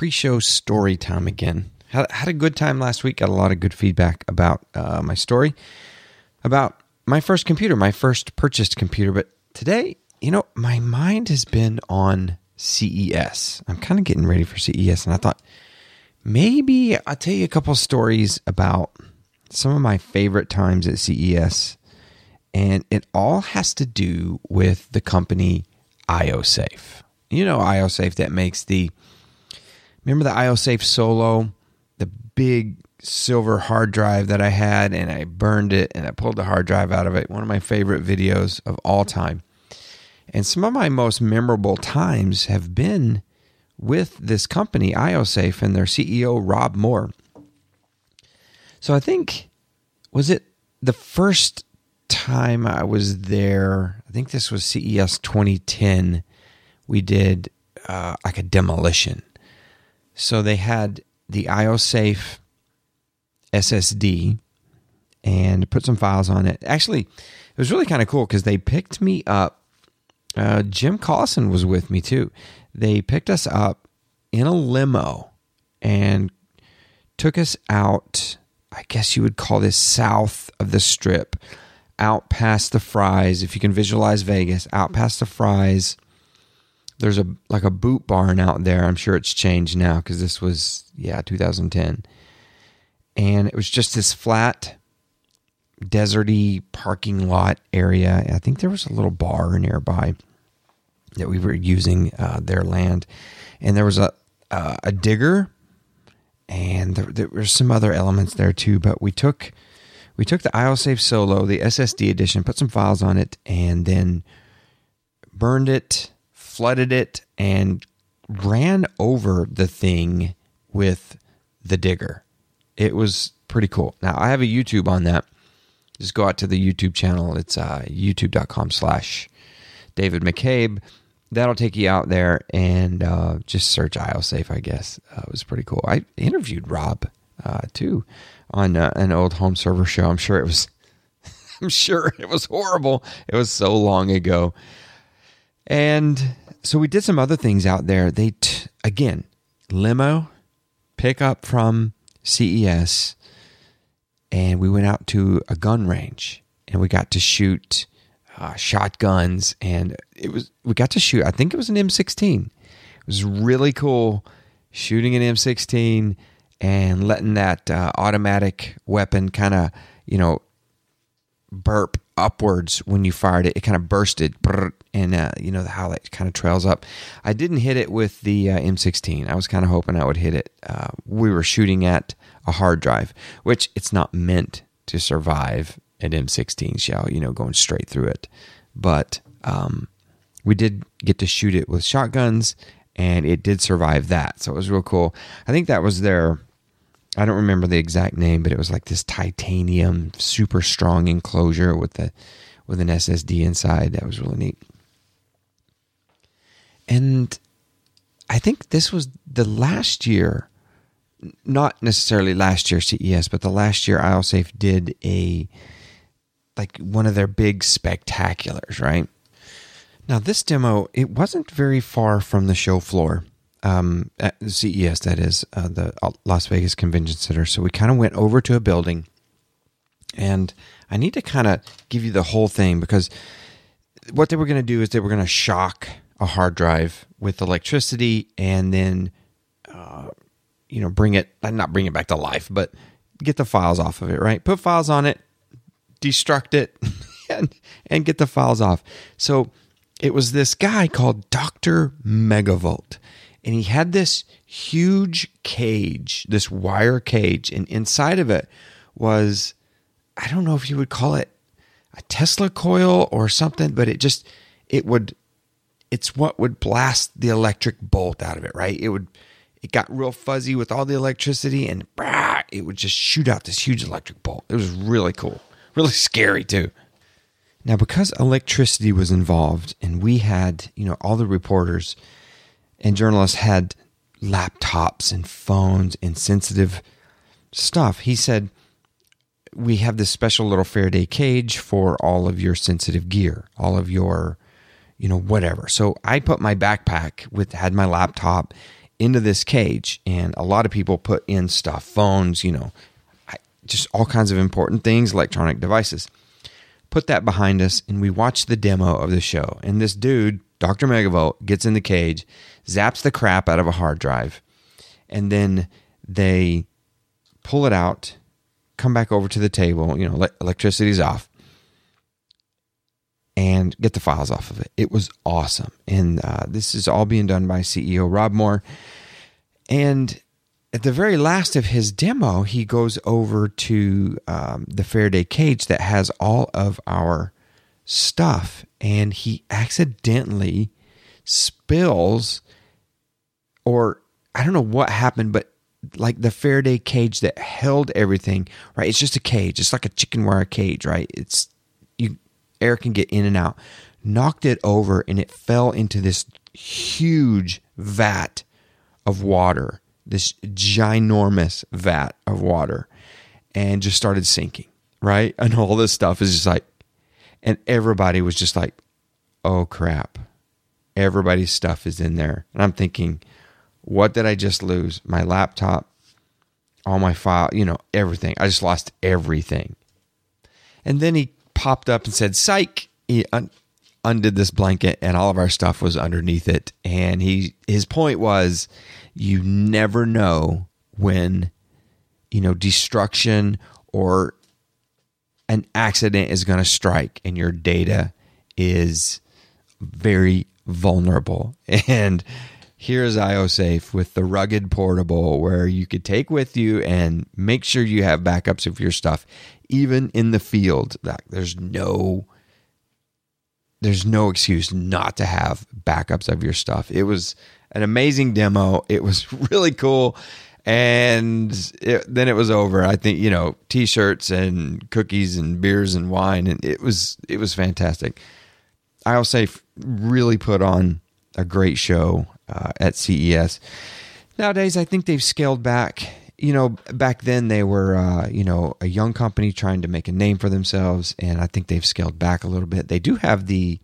pre-show story time again. Had, had a good time last week. Got a lot of good feedback about uh, my story, about my first computer, my first purchased computer. But today, you know, my mind has been on CES. I'm kind of getting ready for CES, and I thought maybe I'll tell you a couple stories about some of my favorite times at CES, and it all has to do with the company IOSafe. You know, IOSafe that makes the remember the IOSafe Solo, the big silver hard drive that I had, and I burned it and I pulled the hard drive out of it. One of my favorite videos of all time. And some of my most memorable times have been with this company, IOSafe, and their CEO, Rob Moore. So I think, was it the first time I was there? I think this was CES 2010. We did uh, like a demolition. So they had the IOSafe SSD and put some files on it. Actually, it was really kind of cool because they picked me up uh, Jim Collison was with me too. They picked us up in a limo and took us out. I guess you would call this south of the strip, out past the Fry's. If you can visualize Vegas, out past the Fry's. There's a like a boot barn out there. I'm sure it's changed now because this was yeah 2010, and it was just this flat deserty parking lot area. I think there was a little bar nearby that we were using uh, their land, and there was a uh, a digger, and there, there were some other elements there too. But we took we took the IOSafe Solo, the SSD edition, put some files on it, and then burned it, flooded it, and ran over the thing with the digger. It was pretty cool. Now I have a YouTube on that just go out to the YouTube channel. It's uh, youtube.com slash David McCabe. That'll take you out there and uh, just search IOSafe, I guess. Uh, it was pretty cool. I interviewed Rob uh, too on uh, an old home server show. I'm sure it was, I'm sure it was horrible. It was so long ago. And so we did some other things out there. They, t- again, limo, pick up from CES and we went out to a gun range and we got to shoot uh, shotguns and it was we got to shoot i think it was an m16 it was really cool shooting an m16 and letting that uh, automatic weapon kind of you know burp upwards when you fired it it kind of bursted and uh, you know how that kind of trails up i didn't hit it with the uh, m16 i was kind of hoping i would hit it uh, we were shooting at a hard drive, which it's not meant to survive an M16 shell, you know, going straight through it. But um, we did get to shoot it with shotguns and it did survive that. So it was real cool. I think that was their, I don't remember the exact name, but it was like this titanium, super strong enclosure with the with an SSD inside. That was really neat. And I think this was the last year not necessarily last year CES, but the last year IOSafe did a like one of their big spectaculars, right? Now this demo it wasn't very far from the show floor, um, at CES that is uh, the Las Vegas Convention Center. So we kind of went over to a building, and I need to kind of give you the whole thing because what they were going to do is they were going to shock a hard drive with electricity and then uh, you know, bring it, not bring it back to life, but get the files off of it, right? Put files on it, destruct it, and, and get the files off. So it was this guy called Dr. Megavolt. And he had this huge cage, this wire cage, and inside of it was, I don't know if you would call it a Tesla coil or something, but it just, it would, it's what would blast the electric bolt out of it, right? It would, it got real fuzzy with all the electricity and it would just shoot out this huge electric bolt. It was really cool, really scary too. Now, because electricity was involved and we had, you know, all the reporters and journalists had laptops and phones and sensitive stuff, he said, we have this special little Faraday cage for all of your sensitive gear, all of your, you know, whatever. So I put my backpack with, had my laptop into this cage, and a lot of people put in stuff, phones, you know, just all kinds of important things, electronic devices. Put that behind us, and we watch the demo of the show. And this dude, Dr. Megavolt, gets in the cage, zaps the crap out of a hard drive, and then they pull it out, come back over to the table, you know, electricity's off, and get the files off of it. It was awesome. And uh, this is all being done by CEO Rob Moore. And at the very last of his demo, he goes over to um, the Faraday cage that has all of our stuff, and he accidentally spills, or I don't know what happened, but like the Faraday cage that held everything, right? It's just a cage. It's like a chicken wire cage, right? It's you air can get in and out. Knocked it over and it fell into this huge vat of water, this ginormous vat of water, and just started sinking, right? And all this stuff is just like, and everybody was just like, oh crap. Everybody's stuff is in there. And I'm thinking, what did I just lose? My laptop, all my file, you know, everything. I just lost everything. And then he popped up and said, "Psych." He un- undid this blanket, and all of our stuff was underneath it. And he his point was, you never know when, you know, destruction or an accident is going to strike, and your data is very vulnerable. And here's IOSafe with the rugged portable where you could take with you and make sure you have backups of your stuff, even in the field. that There's no there's no excuse not to have backups of your stuff. It was an amazing demo. It was really cool. And it, then it was over. I think, you know, t-shirts and cookies and beers and wine and it was it was fantastic. I'll say, really put on a great show uh, at CES. Nowadays, I think they've scaled back. You know, back then they were, uh, you know, a young company trying to make a name for themselves, and I think they've scaled back a little bit. They do have the,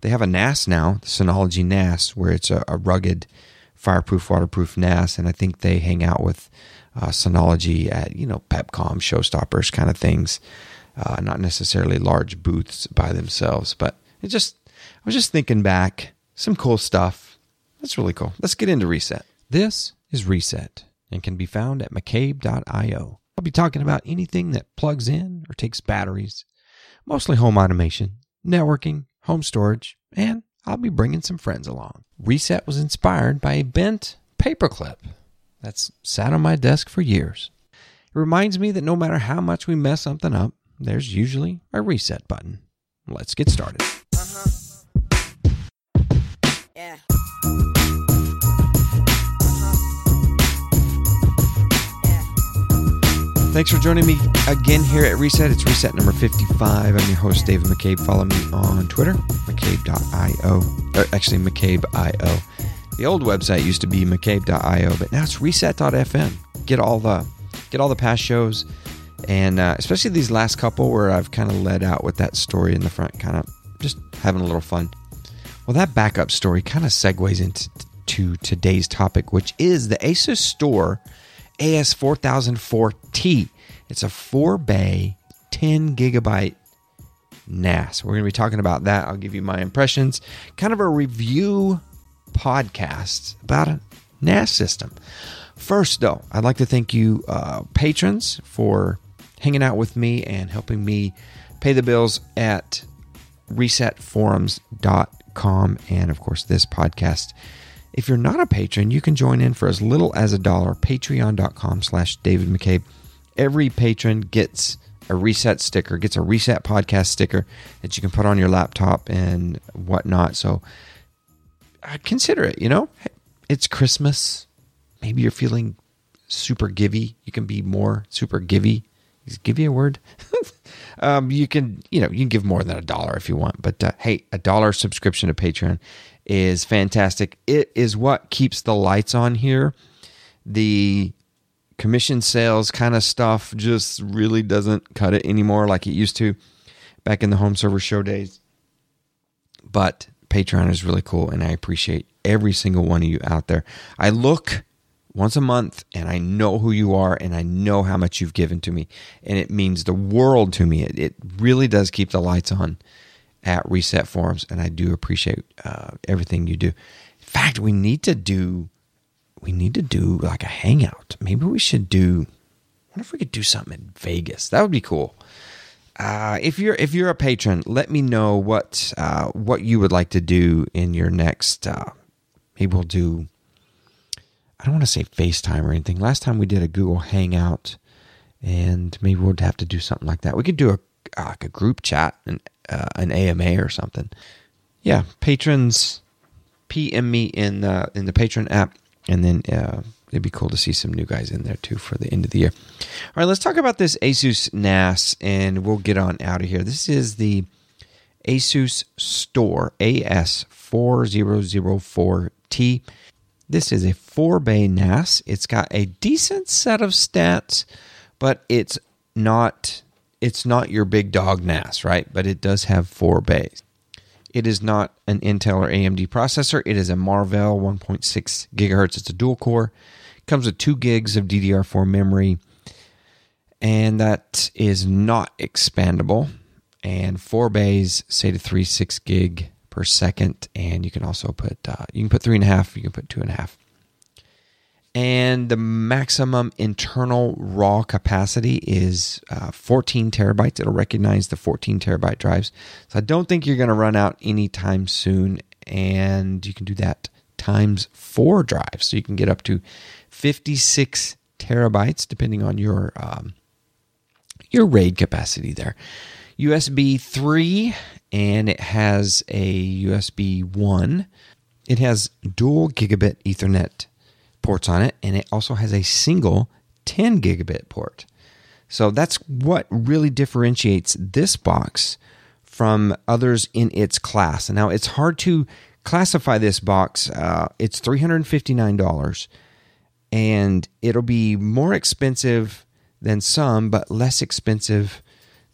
they have a NAS now, the Synology NAS, where it's a, a rugged, fireproof, waterproof NAS, and I think they hang out with uh, Synology at you know PepCom, Showstoppers, kind of things. Uh, not necessarily large booths by themselves, but it just I was just thinking back, some cool stuff that's really cool. Let's get into Reset. This is Reset and can be found at McCabe.io. I'll be talking about anything that plugs in or takes batteries, mostly home automation, networking, home storage, and I'll be bringing some friends along. Reset was inspired by a bent paperclip that's sat on my desk for years. It reminds me that no matter how much we mess something up, there's usually a reset button. Let's get started. Uh-huh. Yeah. Thanks for joining me again here at Reset. It's Reset number 55. I'm your host, David McCabe. Follow me on Twitter, McCabe.io. Or actually, McCabe.io. The old website used to be McCabe.io, but now it's Reset.fm. Get all the get all the past shows, and uh, especially these last couple where I've kind of led out with that story in the front, kind of just having a little fun. Well, that backup story kind of segues into to today's topic, which is the ASUStor AS4004T. It's a four bay, 10 gigabyte NAS. We're going to be talking about that. I'll give you my impressions, kind of a review podcast about a NAS system. First, though, I'd like to thank you, uh, patrons, for hanging out with me and helping me pay the bills at resetforums.com and, of course, this podcast if you're not a patron, you can join in for as little as a dollar. Patreon.com slash David McCabe. Every patron gets a reset sticker, gets a reset podcast sticker that you can put on your laptop and whatnot. So consider it, you know, it's Christmas. Maybe you're feeling super givey. You can be more super givey. Is givey a word? um, you can, you know, you can give more than a dollar if you want. But uh, hey, a dollar subscription to Patreon is fantastic. It is what keeps the lights on here. The commission sales kind of stuff just really doesn't cut it anymore like it used to back in the home server show days. But Patreon is really cool and I appreciate every single one of you out there. I look once a month and I know who you are and I know how much you've given to me. And it means the world to me. It, it really does keep the lights on at Reset Forums. And I do appreciate uh, everything you do. In fact, we need to do. We need to do like a hangout. Maybe we should do. Wonder if we could do something in Vegas. That would be cool. Uh, if you're if you're a patron, let me know what uh, what you would like to do in your next. Uh, maybe we'll do I don't want to say FaceTime or anything. Last time we did a Google Hangout, and maybe we'll have to do something like that. We could do a uh, like a group chat, an uh, an AMA or something. Yeah, patrons PM me in the in the patron app, and then uh, it'd be cool to see some new guys in there too for the end of the year. All right, let's talk about this Asus NAS, and we'll get on out of here. This is the Asus Store AS4004T. This is a four bay NAS. It's got a decent set of stats, but it's not it's not your big dog NAS, right? But it does have four bays. It is not an Intel or AMD processor. It is a Marvell 1.6 gigahertz. It's a dual core. It comes with two gigs of DDR4 memory, and that is not expandable. And four bays, say to 3 6 gig per second, and you can also put uh, you can put three and a half, you can put two and a half, and the maximum internal raw capacity is uh, 14 terabytes. It'll recognize the 14 terabyte drives, so I don't think you're going to run out anytime soon, and you can do that times four drives, so you can get up to 56 terabytes depending on your um, your RAID capacity there. USB 3 and it has a USB 1. It has dual gigabit Ethernet ports on it, and it also has a single 10 gigabit port. So that's what really differentiates this box from others in its class. Now it's hard to classify this box. Uh, it's $359, and it'll be more expensive than some, but less expensive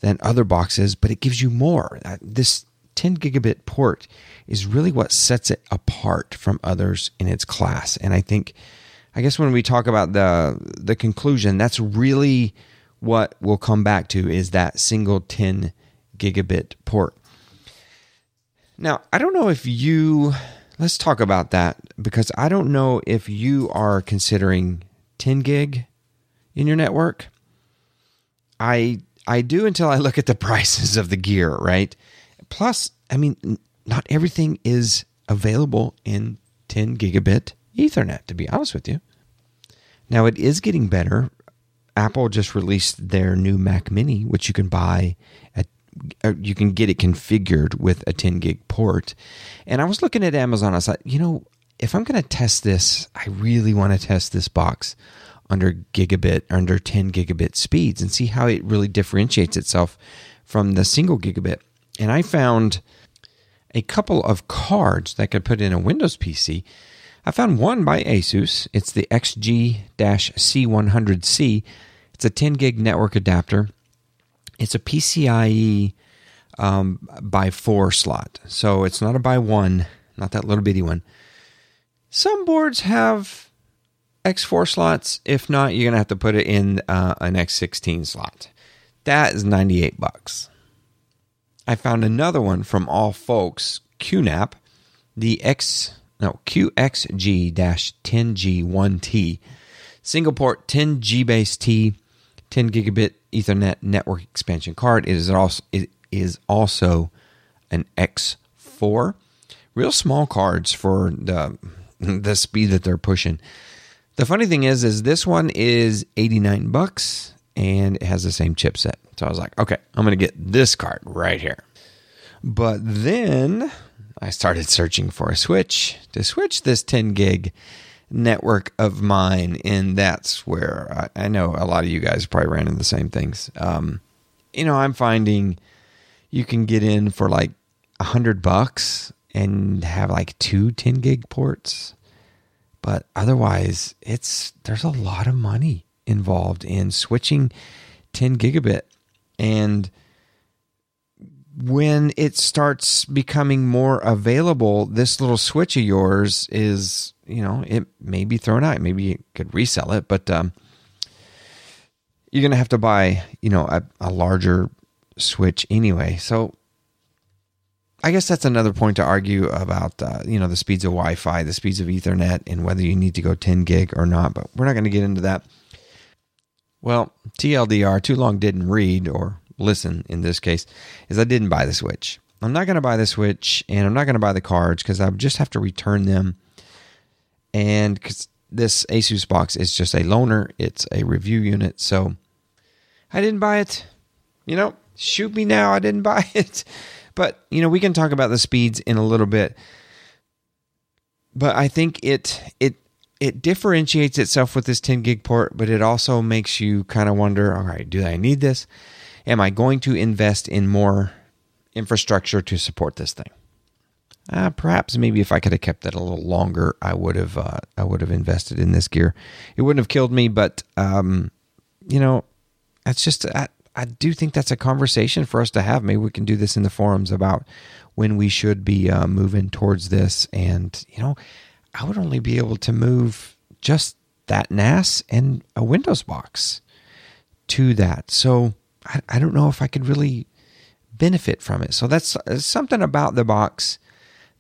than other boxes, but it gives you more. Uh, this 10 gigabit port is really what sets it apart from others in its class. And I think, I guess when we talk about the the conclusion, that's really what we'll come back to is that single 10 gigabit port. Now, I don't know if you let's talk about that because I don't know if you are considering 10 gig in your network. I I do until I look at the prices of the gear, right? Plus, I mean, not everything is available in 10 gigabit Ethernet, to be honest with you. Now, it is getting better. Apple just released their new Mac Mini, which you can buy at you can get it configured with a 10 gig port. And I was looking at Amazon. I like, you know, if I'm going to test this, I really want to test this box under gigabit, under 10 gigabit speeds and see how it really differentiates itself from the single gigabit. And I found a couple of cards that could put in a Windows PC. I found one by Asus. It's the XG C100C. It's a 10 gig network adapter. It's a PCIe um, by four slot. So it's not a by one, not that little bitty one. Some boards have X4 slots. If not, you're going to have to put it in uh, an X16 slot. That is 98 bucks. I found another one from All Folks, QNAP, the X no QXG-10G1T, single port 10 G base T, 10 gigabit Ethernet network expansion card. It is also it is also an X4. Real small cards for the the speed that they're pushing. The funny thing is, is this one is 89 bucks and it has the same chipset. So I was like, okay, I'm going to get this card right here. But then I started searching for a switch to switch this 10 gig network of mine. And that's where I, I know a lot of you guys probably ran into the same things. Um, you know, I'm finding you can get in for like a hundred bucks and have like two 10 gig ports. But otherwise, it's there's a lot of money involved in switching 10 gigabit and when it starts becoming more available, this little switch of yours is, you know, it may be thrown out. Maybe you could resell it, but um, you're going to have to buy, you know, a, a larger switch anyway. So I guess that's another point to argue about, uh, you know, the speeds of Wi Fi, the speeds of Ethernet, and whether you need to go 10 gig or not, but we're not going to get into that. Well, TLDR, too long didn't read or listen in this case, is I didn't buy the Switch. I'm not going to buy the Switch and I'm not going to buy the cards because I would just have to return them. And because this Asus box is just a loaner, it's a review unit. So I didn't buy it. You know, shoot me now. I didn't buy it. But, you know, we can talk about the speeds in a little bit. But I think it it it differentiates itself with this 10 gig port, but it also makes you kind of wonder, all right, do I need this? Am I going to invest in more infrastructure to support this thing? Uh, perhaps maybe if I could have kept it a little longer, I would have uh, I would have invested in this gear. It wouldn't have killed me, but um, you know, that's just I, I do think that's a conversation for us to have. Maybe we can do this in the forums about when we should be uh, moving towards this. And you know, I would only be able to move just that NAS and a Windows box to that. So I, I don't know if I could really benefit from it. So that's uh, something about the box,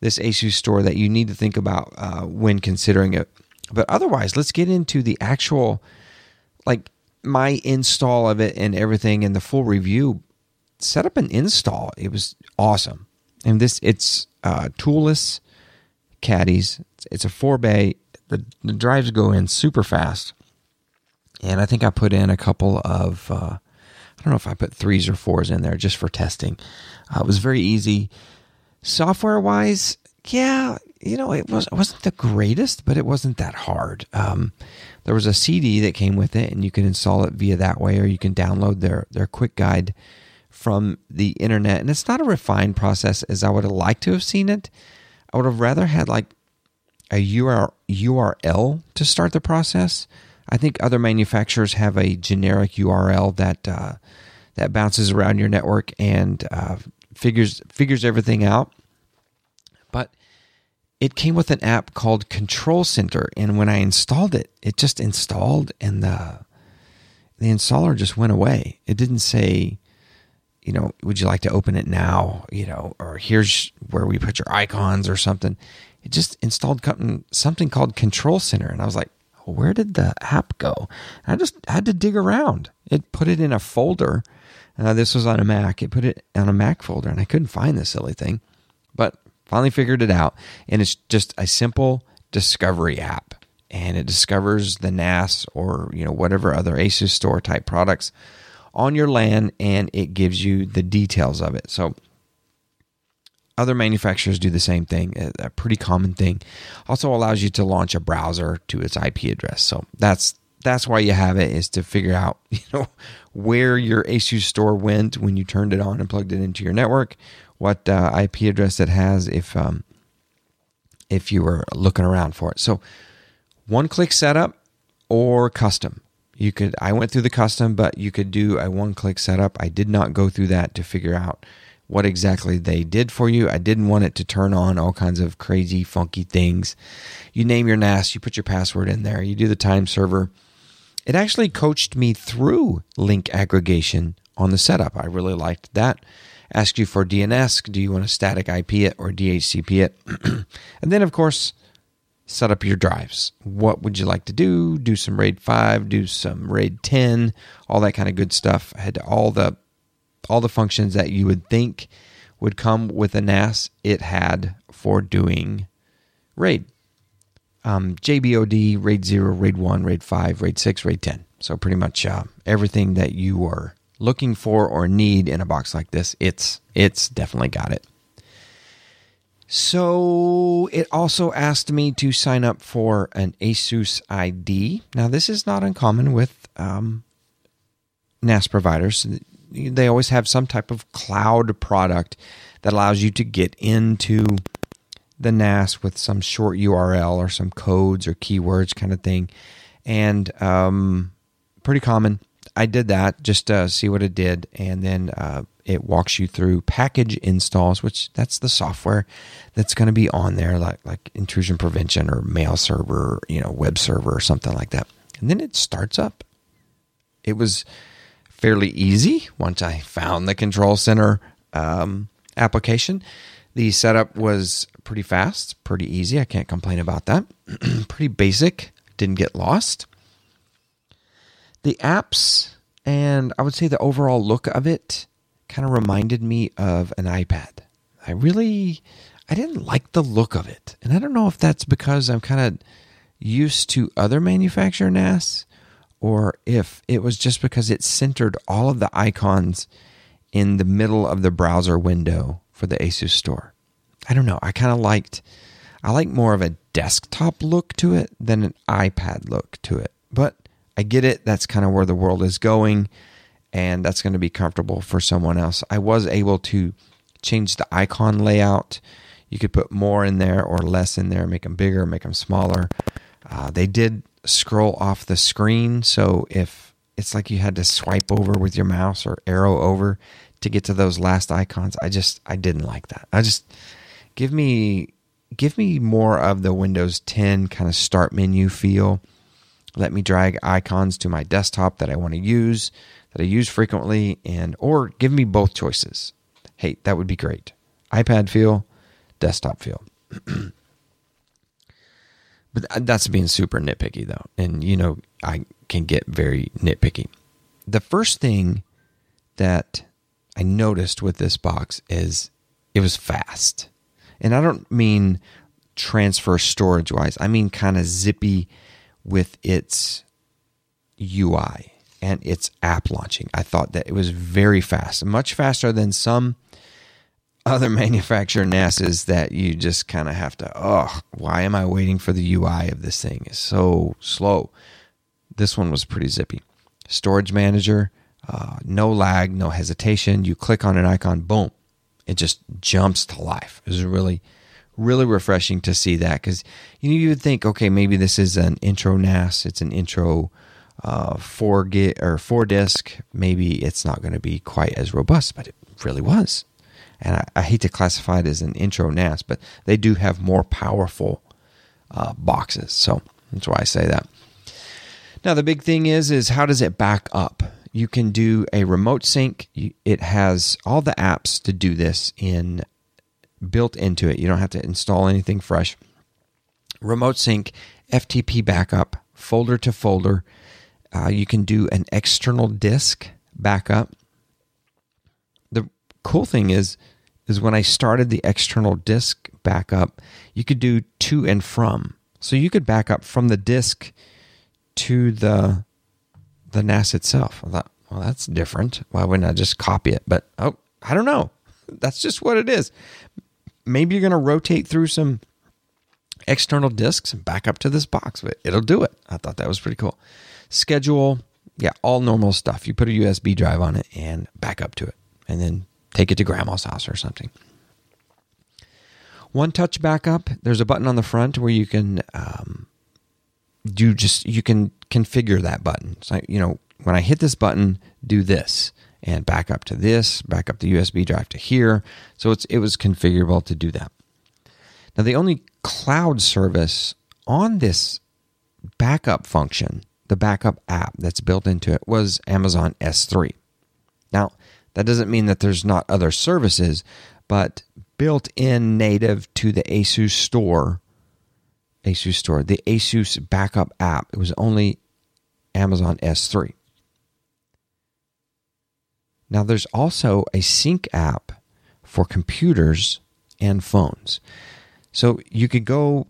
this ASUStor that you need to think about uh, when considering it. But otherwise, let's get into the actual, like my install of it and everything and the full review. Set up an install. It was awesome. And this, it's uh, toolless caddies. It's a four bay. The, the drives go in super fast. And I think I put in a couple of uh, I don't know if I put threes or fours in there just for testing. Uh, it was very easy. Software wise, yeah, you know, it was it wasn't the greatest, but it wasn't that hard. Um, there was a CD that came with it, and you can install it via that way, or you can download their their quick guide from the internet. And it's not a refined process as I would have liked to have seen it. I would have rather had like a URL to start the process I think other manufacturers have a generic URL that uh, that bounces around your network and uh, figures figures everything out. But it came with an app called Control Center, and when I installed it, it just installed, and the the installer just went away. It didn't say, you know, would you like to open it now? You know, or here's where we put your icons or something. It just installed something called Control Center, and I was like, where did the app go? I just had to dig around. It put it in a folder. Uh, this was on a Mac. It put it on a Mac folder, and I couldn't find this silly thing, but finally figured it out. And it's just a simple discovery app, and it discovers the NAS or you know whatever other ASUStor type products on your LAN, and it gives you the details of it. So other manufacturers do the same thing, a pretty common thing. Also allows you to launch a browser to its IP address. So that's that's why you have it is to figure out, you know, where your ASUStor went when you turned it on and plugged it into your network, what uh, IP address it has if um, if you were looking around for it. So one click setup or custom. You could I went through the custom, but you could do a one click setup. I did not go through that to figure out what exactly they did for you. I didn't want it to turn on all kinds of crazy, funky things. You name your NAS, you put your password in there, you do the time server. It actually coached me through link aggregation on the setup. I really liked that. Asked you for DNS. Do you want to static IP it or DHCP it? and then, of course, set up your drives. What would you like to do? Do some RAID 5, do some RAID 10, all that kind of good stuff. I had all the all the functions that you would think would come with a NAS, it had for doing RAID. Um, JBOD, RAID 0, RAID 1, RAID 5, RAID 6, RAID 10. So pretty much uh, everything that you are looking for or need in a box like this, it's it's definitely got it. So it also asked me to sign up for an ASUS ID. Now this is not uncommon with um, NAS providers they always have some type of cloud product that allows you to get into the NAS with some short URL or some codes or keywords kind of thing. And um, pretty common. I did that just to see what it did. And then uh, it walks you through package installs, which that's the software that's going to be on there, like like intrusion prevention or mail server, you know, web server or something like that. And then it starts up. It was fairly easy once I found the control center um, application. The setup was pretty fast, pretty easy. I can't complain about that. pretty basic. Didn't get lost. The apps and I would say the overall look of it kind of reminded me of an iPad. I really I didn't like the look of it. And I don't know if that's because I'm kind of used to other manufacturer NAS or if it was just because it centered all of the icons in the middle of the browser window for the ASUStor. I don't know. I kind of liked I like more of a desktop look to it than an iPad look to it. But I get it. That's kind of where the world is going and that's going to be comfortable for someone else. I was able to change the icon layout. You could put more in there or less in there, make them bigger, make them smaller. Uh, they did scroll off the screen, so if it's like you had to swipe over with your mouse or arrow over to get to those last icons, I just I didn't like that. I just give me give me more of the Windows 10 kind of start menu feel. Let me drag icons to my desktop that I want to use that I use frequently, and or give me both choices. Hey, that would be great. iPad feel, desktop feel. but that's being super nitpicky though, and you know I can get very nitpicky. The first thing that I noticed with this box is it was fast, and I don't mean transfer storage wise. I mean kind of zippy with its UI and its app launching. I thought that it was very fast, much faster than some other manufacturer NASs that you just kind of have to, oh, why am I waiting for the UI of this thing? It's so slow. This one was pretty zippy. Storage manager, uh, no lag, no hesitation. You click on an icon, boom, it just jumps to life. It was really, really refreshing to see that because you know, you would think, okay, maybe this is an intro NAS, it's an intro uh, four gig or four disc, maybe it's not going to be quite as robust, but it really was. And I, I, hate to classify it as an intro NAS, but they do have more powerful uh, boxes, so that's why I say that. Now the big thing is, is how does it back up? You can do a remote sync. It has all the apps to do this in built into it. You don't have to install anything fresh. Remote sync, FTP backup, folder to folder uh, you can do an external disk backup. Cool thing is, is when I started the external disk backup, you could do to and from. So you could back up from the disk to the the NAS itself. I thought, well, that's different. Why wouldn't I just copy it? But oh, I don't know. That's just what it is. Maybe you're going to rotate through some external disks and back up to this box, but it'll do it. I thought that was pretty cool schedule, yeah, all normal stuff. You put a USB drive on it and back up to it, and then take it to grandma's house or something. One touch backup. There's a button on the front where you can um, do just you can configure that button. So you know when I hit this button, do this and back up to this, back up the USB drive to here. So it's it was configurable to do that. Now the only cloud service on this backup function the backup app that's built into it was Amazon S3. Now, that doesn't mean that there's not other services, but built in native to the ASUStor, Asus store, the Asus backup app, it was only Amazon S3. Now, there's also a sync app for computers and phones. So you could go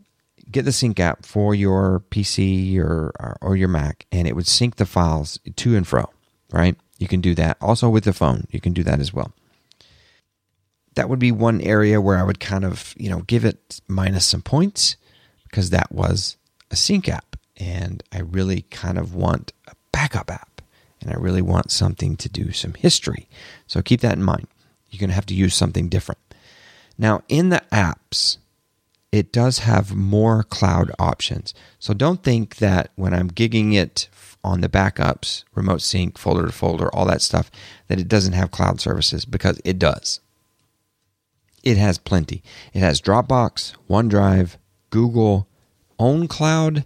get the sync app for your PC or, or, your Mac, and it would sync the files to and fro. Right? You can do that. Also with the phone, you can do that as well. That would be one area where I would kind of you know give it minus some points because that was a sync app, and I really kind of want a backup app, and I really want something to do some history. So keep that in mind. You're going to have to use something different. Now, in the apps, it does have more cloud options. So don't think that when I'm gigging it on the backups, remote sync, folder to folder, all that stuff, that it doesn't have cloud services because it does. It has plenty. It has Dropbox, OneDrive, Google, OwnCloud,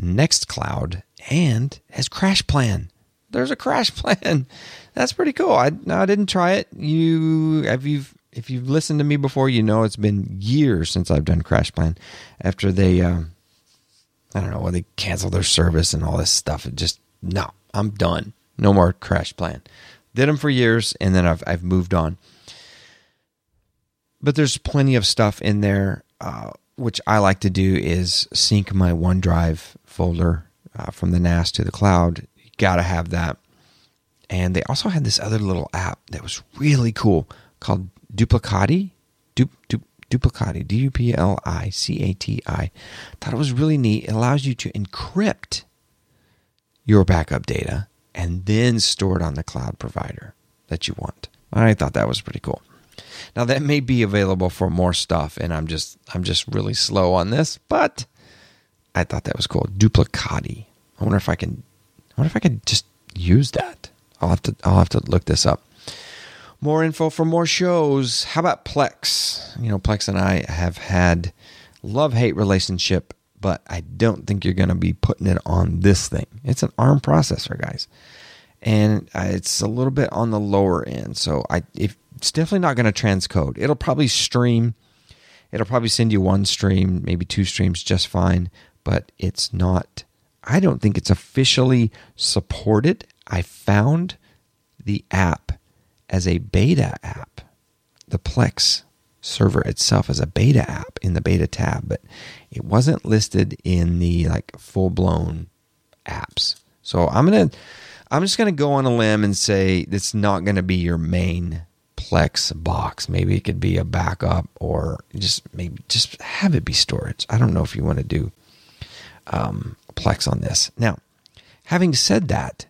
Nextcloud, and has CrashPlan. There's a CrashPlan. That's pretty cool. I no, I didn't try it. You have you if you've listened to me before, you know it's been years since I've done CrashPlan. After they, uh, I don't know, when they canceled their service and all this stuff, it just no, I'm done. No more CrashPlan. Did them for years, and then I've I've moved on. But there's plenty of stuff in there. Uh, which I like to do is sync my OneDrive folder uh, from the NAS to the cloud. You got to have that. And they also had this other little app that was really cool called Duplicati. Du, du, Duplicati, D U P L I C A T I. Thought it was really neat. It allows you to encrypt your backup data and then store it on the cloud provider that you want. I thought that was pretty cool. Now that may be available for more stuff, and I'm just I'm just really slow on this, but I thought that was cool. Duplicati. I wonder if I can. I wonder if I could just use that. I'll have to. I'll have to look this up more info for more shows. How about Plex? You know, Plex and I have had love hate relationship, but I don't think you're going to be putting it on this thing. It's an ARM processor, guys, and uh, it's a little bit on the lower end. So I, if it's definitely not going to transcode. It'll probably stream. It'll probably send you one stream, maybe two streams, just fine. But it's not. I don't think it's officially supported. I found the app as a beta app. The Plex server itself as a beta app in the beta tab, but it wasn't listed in the like full blown apps. So I'm gonna I'm just gonna go on a limb and say it's not gonna be your main Plex box. Maybe it could be a backup or just maybe just have it be storage. I don't know if you want to do um, Plex on this. Now, having said that,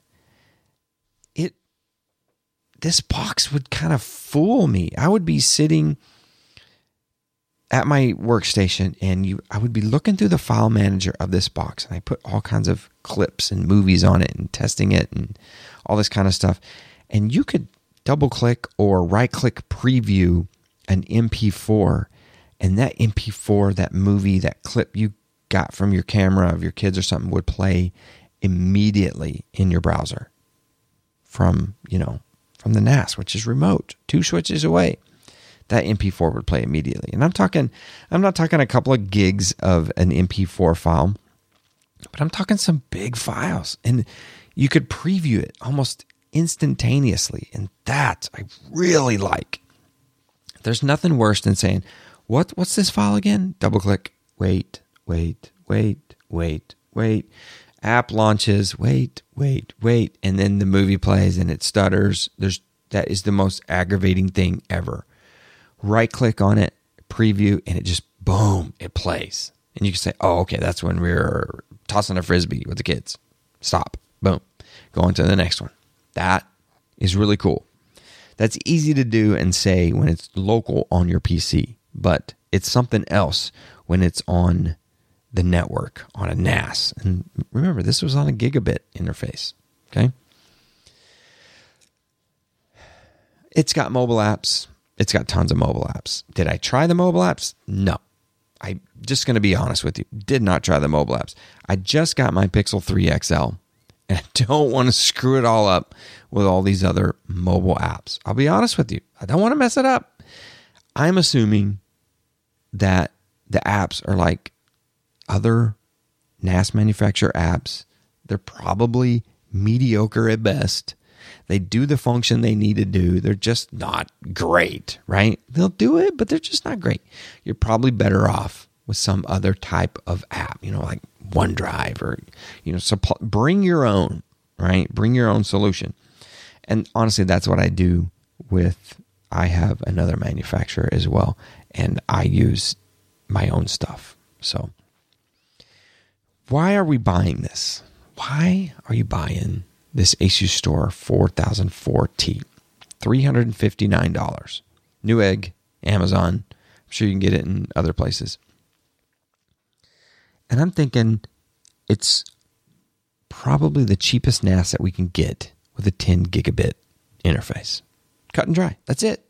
this box would kind of fool me. I would be sitting at my workstation and you I would be looking through the file manager of this box and I put all kinds of clips and movies on it and testing it and all this kind of stuff. And you could double click or right click preview an MP4 and that MP4, that movie, that clip you got from your camera of your kids or something would play immediately in your browser from, you know, from the NAS, which is remote, two switches away. That MP4 would play immediately. And I'm talking, I'm not talking a couple of gigs of an MP4 file, but I'm talking some big files. And you could preview it almost instantaneously. And that I really like. There's nothing worse than saying, what, what's this file again? Double click, wait, wait, wait, wait, wait app launches, wait, wait, wait, and then the movie plays and it stutters. There's that is the most aggravating thing ever. Right click on it, preview, and it just boom, it plays. And you can say, oh, okay, that's when we are tossing a frisbee with the kids. Stop. Boom. Go on to the next one. That is really cool. That's easy to do and say when it's local on your PC, but it's something else when it's on the network on a NAS. And remember, this was on a gigabit interface. Okay. It's got mobile apps. It's got tons of mobile apps. Did I try the mobile apps? No. I'm just going to be honest with you. Did not try the mobile apps. I just got my Pixel 3 XL and I don't want to screw it all up with all these other mobile apps. I'll be honest with you. I don't want to mess it up. I'm assuming that the apps are like other NAS manufacturer apps, they're probably mediocre at best. They do the function they need to do. They're just not great, right? They'll do it, but they're just not great. You're probably better off with some other type of app, you know, like OneDrive or, you know, bring your own, right? Bring your own solution. And honestly, that's what I do with, I have another manufacturer as well, and I use my own stuff. So, why are we buying this? Why are you buying this ASUStor 4004T? $359. Newegg, Amazon. I'm sure you can get it in other places. And I'm thinking it's probably the cheapest NAS that we can get with a 10 gigabit interface. Cut and dry. That's it.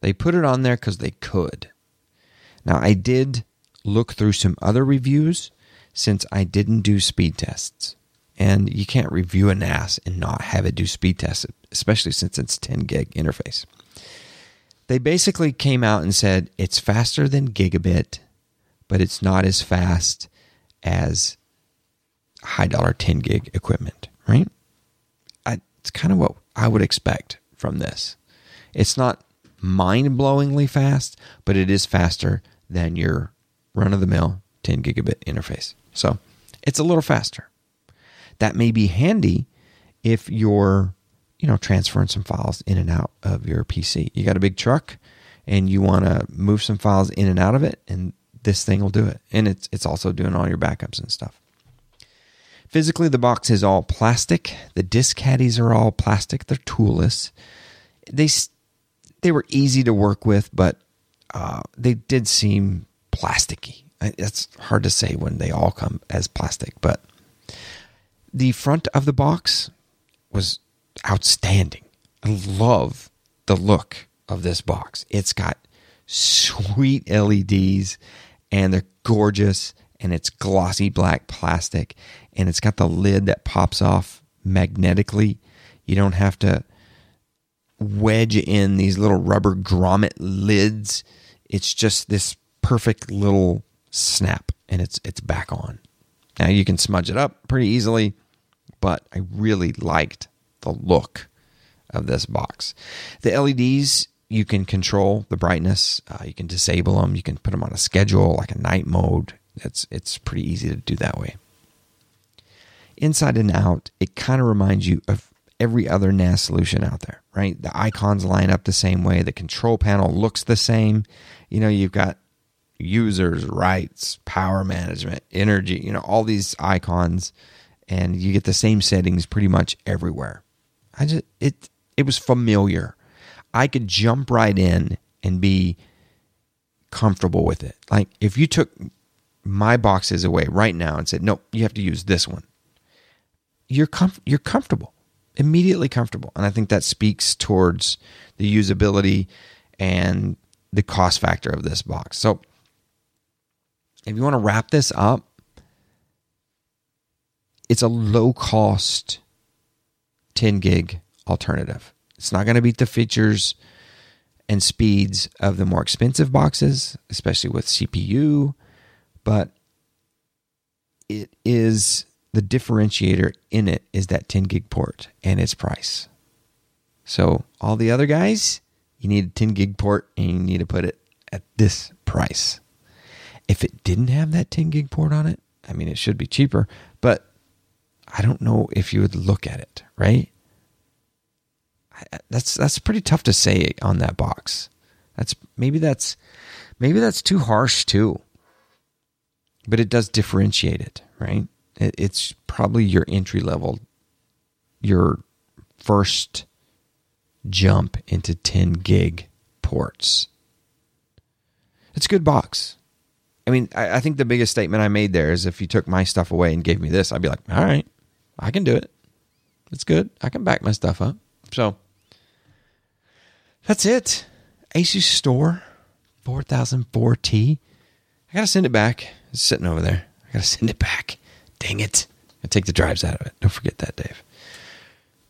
They put it on there because they could. Now, I did look through some other reviews since I didn't do speed tests. And you can't review a NAS and not have it do speed tests, especially since it's 10 gig interface. They basically came out and said it's faster than gigabit, but it's not as fast as high dollar 10 gig equipment, right? I, it's kind of what I would expect from this. It's not mind blowingly fast, but it is faster than your run of the mill 10 gigabit interface. So it's a little faster. That may be handy if you're, you know, transferring some files in and out of your PC. You got a big truck and you want to move some files in and out of it, and this thing will do it. And it's it's also doing all your backups and stuff. Physically, the box is all plastic. The disk caddies are all plastic. They're toolless. They they were easy to work with, but uh, they did seem plasticky. It's hard to say when they all come as plastic, but the front of the box was outstanding. I love the look of this box. It's got sweet LEDs and they're gorgeous and it's glossy black plastic and it's got the lid that pops off magnetically. You don't have to wedge in these little rubber grommet lids. It's just this perfect little snap and it's it's back on. Now you can smudge it up pretty easily, but I really liked the look of this box. The LEDs you can control the brightness. Uh, you can disable them. You can put them on a schedule like a night mode. It's it's pretty easy to do that way. Inside and out, it kind of reminds you of every other NAS solution out there, right? The icons line up the same way. The control panel looks the same. You know, you've got users, rights, power management, energy, you know, all these icons and you get the same settings pretty much everywhere. I just it it was familiar. I could jump right in and be comfortable with it. Like if you took my boxes away right now and said, "No, you have to use this one." You're comf- you're comfortable. Immediately comfortable. And I think that speaks towards the usability and the cost factor of this box. So if you want to wrap this up, it's a low cost 10 gig alternative. It's not going to beat the features and speeds of the more expensive boxes, especially with CPU, but it is the differentiator in it is that 10 gig port and its price. So, all the other guys, you need a 10 gig port and you need to put it at this price. If it didn't have that 10 gig port on it, I mean, it should be cheaper, but I don't know if you would look at it, right? That's that's pretty tough to say on that box. That's maybe that's maybe that's too harsh too. But it does differentiate it, right? It, it's probably your entry level, your first jump into 10 gig ports. It's a good box. I mean, I, I, think the biggest statement I made there is if you took my stuff away and gave me this, I'd be like, all right, I can do it. It's good. I can back my stuff up. So that's it. ASUStor 4004T. I got to send it back. It's sitting over there. I got to send it back. Dang it. I take the drives out of it. Don't forget that, Dave.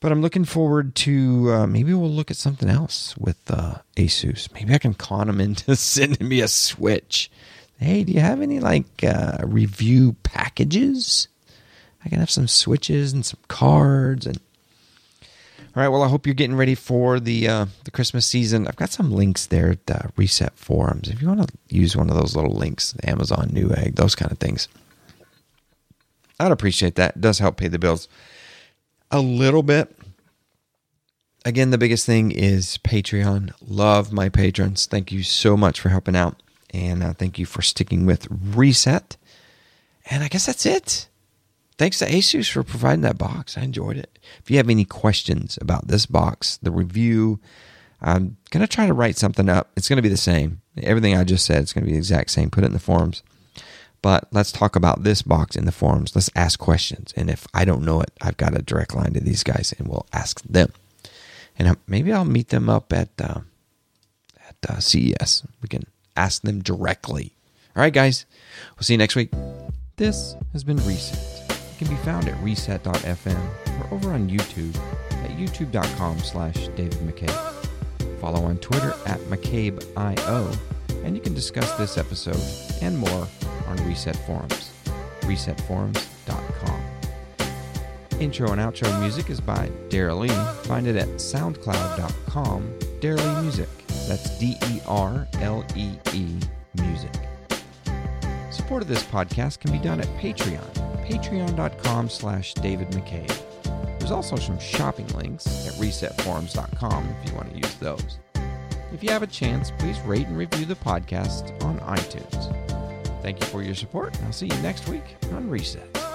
But I'm looking forward to uh, maybe we'll look at something else with uh, Asus. Maybe I can con them into sending me a Switch hey, do you have any like uh, review packages? I can have some switches and some cards and. All right. Well, I hope you're getting ready for the uh, the Christmas season. I've got some links there at uh, Reset Forums. If you want to use one of those little links, Amazon Newegg, those kind of things, I'd appreciate that. It does help pay the bills a little bit. Again, the biggest thing is Patreon. Love my patrons. Thank you so much for helping out. And uh, thank you for sticking with Reset. And I guess that's it. Thanks to Asus for providing that box. I enjoyed it. If you have any questions about this box, the review, I'm going to try to write something up. It's going to be the same. Everything I just said, it's going to be the exact same. Put it in the forums. But let's talk about this box in the forums. Let's ask questions. And if I don't know it, I've got a direct line to these guys and we'll ask them. And maybe I'll meet them up at, uh, at uh, CES. We can ask them directly. All right, guys. We'll see you next week. This has been Reset. It can be found at reset.fm or over on YouTube at youtube.com slash David McCabe. Follow on Twitter at McCabeIO, and you can discuss this episode and more on Reset Forums, resetforums.com. Intro and outro music is by Derlee. Find it at soundcloud.com, Derlee Music. That's D E R L E E Music. Support of this podcast can be done at Patreon, patreon.com slash David McCabe. There's also some shopping links at resetforums.com if you want to use those. If you have a chance, please rate and review the podcast on iTunes. Thank you for your support, and I'll see you next week on Reset.